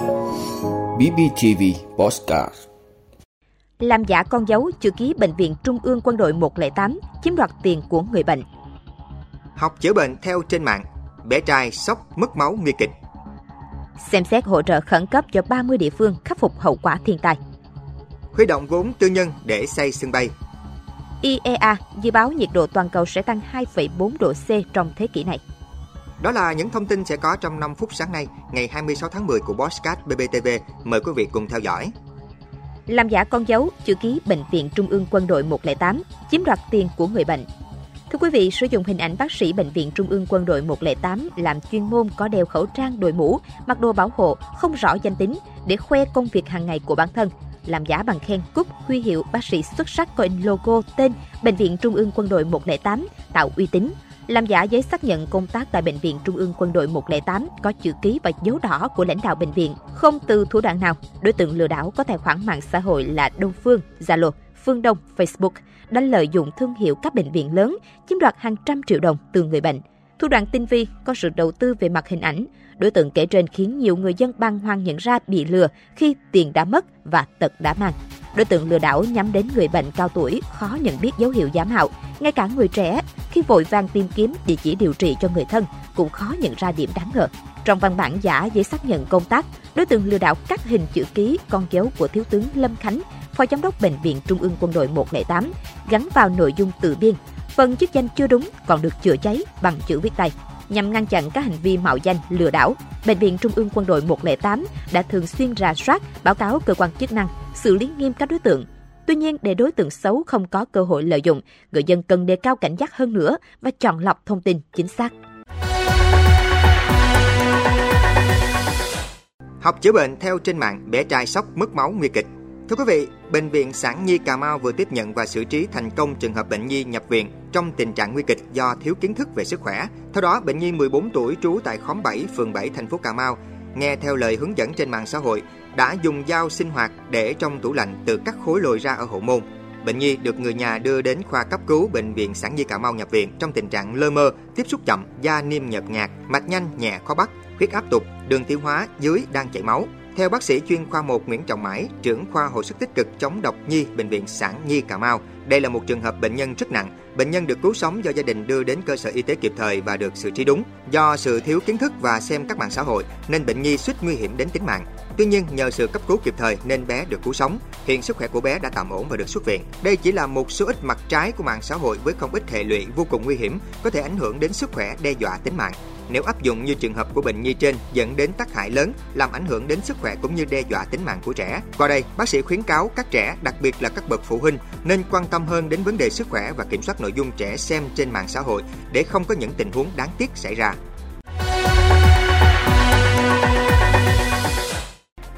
BBTV Postcard Làm giả con dấu chữ ký Bệnh viện Trung ương Quân đội 108, chiếm đoạt tiền của người bệnh. Học chữa bệnh theo trên mạng, bé trai sốc mất máu nguy kịch. Xem xét hỗ trợ khẩn cấp cho 30 địa phương khắc phục hậu quả thiên tai. Huy động vốn tư nhân để xây sân bay. IEA dự báo nhiệt độ toàn cầu sẽ tăng 2,4 độ C trong thế kỷ này. Đó là những thông tin sẽ có trong 5 phút sáng nay, ngày 26 tháng 10 của Bosscat BBTV. Mời quý vị cùng theo dõi. Làm giả con dấu, chữ ký Bệnh viện Trung ương Quân đội 108, chiếm đoạt tiền của người bệnh. Thưa quý vị, sử dụng hình ảnh bác sĩ Bệnh viện Trung ương Quân đội 108 làm chuyên môn có đeo khẩu trang đội mũ, mặc đồ bảo hộ, không rõ danh tính để khoe công việc hàng ngày của bản thân, làm giả bằng khen cúp huy hiệu bác sĩ xuất sắc có in logo tên Bệnh viện Trung ương Quân đội 108 tạo uy tín, làm giả giấy xác nhận công tác tại Bệnh viện Trung ương Quân đội 108 có chữ ký và dấu đỏ của lãnh đạo bệnh viện. Không từ thủ đoạn nào, đối tượng lừa đảo có tài khoản mạng xã hội là Đông Phương, Zalo, Phương Đông, Facebook đã lợi dụng thương hiệu các bệnh viện lớn, chiếm đoạt hàng trăm triệu đồng từ người bệnh. Thủ đoạn tinh vi có sự đầu tư về mặt hình ảnh. Đối tượng kể trên khiến nhiều người dân băng hoàng nhận ra bị lừa khi tiền đã mất và tật đã mang. Đối tượng lừa đảo nhắm đến người bệnh cao tuổi khó nhận biết dấu hiệu giả mạo. Ngay cả người trẻ, khi vội vàng tìm kiếm địa chỉ điều trị cho người thân, cũng khó nhận ra điểm đáng ngờ. Trong văn bản giả giấy xác nhận công tác, đối tượng lừa đảo cắt hình chữ ký con dấu của Thiếu tướng Lâm Khánh, Phó Giám đốc Bệnh viện Trung ương Quân đội 108, gắn vào nội dung tự biên. Phần chức danh chưa đúng còn được chữa cháy bằng chữ viết tay nhằm ngăn chặn các hành vi mạo danh lừa đảo. Bệnh viện Trung ương Quân đội 108 đã thường xuyên rà soát, báo cáo cơ quan chức năng, xử lý nghiêm các đối tượng. Tuy nhiên, để đối tượng xấu không có cơ hội lợi dụng, người dân cần đề cao cảnh giác hơn nữa và chọn lọc thông tin chính xác. Học chữa bệnh theo trên mạng, bé trai sốc mất máu nguy kịch. Thưa quý vị, Bệnh viện Sản Nhi Cà Mau vừa tiếp nhận và xử trí thành công trường hợp bệnh nhi nhập viện trong tình trạng nguy kịch do thiếu kiến thức về sức khỏe. Theo đó, bệnh nhi 14 tuổi trú tại khóm 7, phường 7, thành phố Cà Mau, nghe theo lời hướng dẫn trên mạng xã hội, đã dùng dao sinh hoạt để trong tủ lạnh tự cắt khối lồi ra ở hậu môn. Bệnh nhi được người nhà đưa đến khoa cấp cứu bệnh viện Sản Nhi Cà Mau nhập viện trong tình trạng lơ mơ, tiếp xúc chậm, da niêm nhợt nhạt, mạch nhanh nhẹ khó bắt, huyết áp tụt, đường tiêu hóa dưới đang chảy máu. Theo bác sĩ chuyên khoa 1 Nguyễn Trọng Mãi, trưởng khoa hồi sức tích cực chống độc nhi bệnh viện Sản Nhi Cà Mau, đây là một trường hợp bệnh nhân rất nặng. Bệnh nhân được cứu sống do gia đình đưa đến cơ sở y tế kịp thời và được xử trí đúng. Do sự thiếu kiến thức và xem các mạng xã hội nên bệnh nhi suýt nguy hiểm đến tính mạng. Tuy nhiên nhờ sự cấp cứu kịp thời nên bé được cứu sống. Hiện sức khỏe của bé đã tạm ổn và được xuất viện. Đây chỉ là một số ít mặt trái của mạng xã hội với không ít hệ lụy vô cùng nguy hiểm, có thể ảnh hưởng đến sức khỏe, đe dọa tính mạng. Nếu áp dụng như trường hợp của bệnh nhi trên dẫn đến tác hại lớn, làm ảnh hưởng đến sức khỏe cũng như đe dọa tính mạng của trẻ. Qua đây, bác sĩ khuyến cáo các trẻ, đặc biệt là các bậc phụ huynh nên quan tâm hơn đến vấn đề sức khỏe và kiểm soát nội dung trẻ xem trên mạng xã hội để không có những tình huống đáng tiếc xảy ra.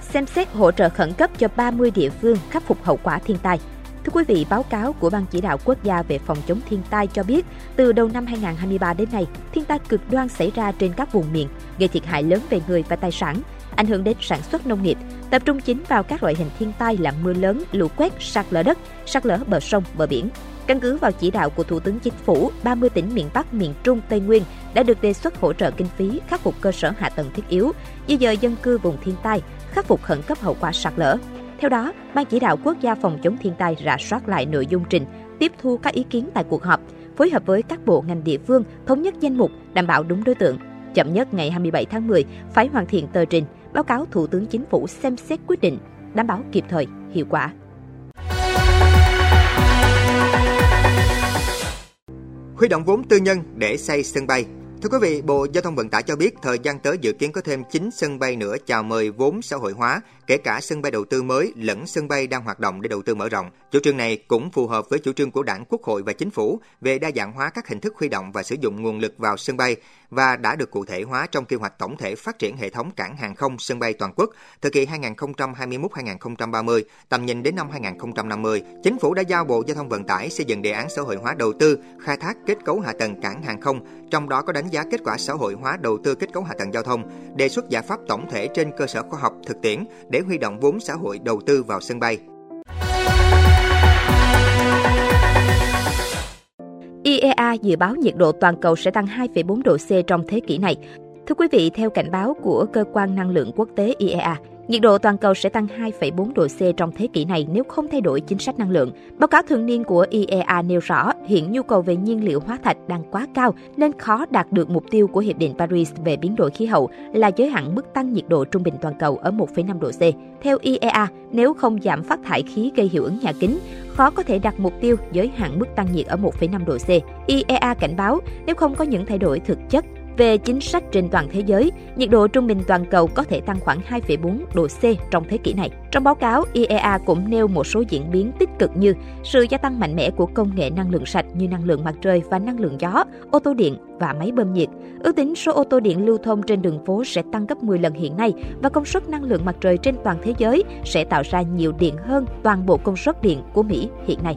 Xem xét hỗ trợ khẩn cấp cho 30 địa phương khắc phục hậu quả thiên tai. Thưa quý vị, báo cáo của Ban chỉ đạo quốc gia về phòng chống thiên tai cho biết, từ đầu năm 2023 đến nay, thiên tai cực đoan xảy ra trên các vùng miền, gây thiệt hại lớn về người và tài sản, ảnh hưởng đến sản xuất nông nghiệp, tập trung chính vào các loại hình thiên tai là mưa lớn, lũ quét, sạt lở đất, sạt lở bờ sông, bờ biển. Căn cứ vào chỉ đạo của Thủ tướng Chính phủ, 30 tỉnh miền Bắc, miền Trung, Tây Nguyên đã được đề xuất hỗ trợ kinh phí khắc phục cơ sở hạ tầng thiết yếu, di dời dân cư vùng thiên tai, khắc phục khẩn cấp hậu quả sạt lở. Theo đó, Ban chỉ đạo quốc gia phòng chống thiên tai rà soát lại nội dung trình, tiếp thu các ý kiến tại cuộc họp, phối hợp với các bộ ngành địa phương thống nhất danh mục, đảm bảo đúng đối tượng. Chậm nhất ngày 27 tháng 10 phải hoàn thiện tờ trình, báo cáo Thủ tướng Chính phủ xem xét quyết định, đảm bảo kịp thời, hiệu quả. Huy động vốn tư nhân để xây sân bay Thưa quý vị, Bộ Giao thông Vận tải cho biết thời gian tới dự kiến có thêm 9 sân bay nữa chào mời vốn xã hội hóa, kể cả sân bay đầu tư mới lẫn sân bay đang hoạt động để đầu tư mở rộng. Chủ trương này cũng phù hợp với chủ trương của Đảng, Quốc hội và Chính phủ về đa dạng hóa các hình thức huy động và sử dụng nguồn lực vào sân bay và đã được cụ thể hóa trong kế hoạch tổng thể phát triển hệ thống cảng hàng không sân bay toàn quốc thời kỳ 2021-2030, tầm nhìn đến năm 2050. Chính phủ đã giao Bộ Giao thông Vận tải xây dựng đề án xã hội hóa đầu tư, khai thác kết cấu hạ tầng cảng hàng không, trong đó có đánh giá kết quả xã hội hóa đầu tư kết cấu hạ tầng giao thông, đề xuất giải pháp tổng thể trên cơ sở khoa học thực tiễn để huy động vốn xã hội đầu tư vào sân bay. IEA dự báo nhiệt độ toàn cầu sẽ tăng 2,4 độ C trong thế kỷ này. Thưa quý vị, theo cảnh báo của Cơ quan Năng lượng Quốc tế IEA, Nhiệt độ toàn cầu sẽ tăng 2,4 độ C trong thế kỷ này nếu không thay đổi chính sách năng lượng. Báo cáo thường niên của IEA nêu rõ hiện nhu cầu về nhiên liệu hóa thạch đang quá cao nên khó đạt được mục tiêu của Hiệp định Paris về biến đổi khí hậu là giới hạn mức tăng nhiệt độ trung bình toàn cầu ở 1,5 độ C. Theo IEA, nếu không giảm phát thải khí gây hiệu ứng nhà kính, khó có thể đặt mục tiêu giới hạn mức tăng nhiệt ở 1,5 độ C. IEA cảnh báo nếu không có những thay đổi thực chất về chính sách trên toàn thế giới, nhiệt độ trung bình toàn cầu có thể tăng khoảng 2,4 độ C trong thế kỷ này. Trong báo cáo, IEA cũng nêu một số diễn biến tích cực như sự gia tăng mạnh mẽ của công nghệ năng lượng sạch như năng lượng mặt trời và năng lượng gió, ô tô điện và máy bơm nhiệt. Ước tính số ô tô điện lưu thông trên đường phố sẽ tăng gấp 10 lần hiện nay và công suất năng lượng mặt trời trên toàn thế giới sẽ tạo ra nhiều điện hơn toàn bộ công suất điện của Mỹ hiện nay.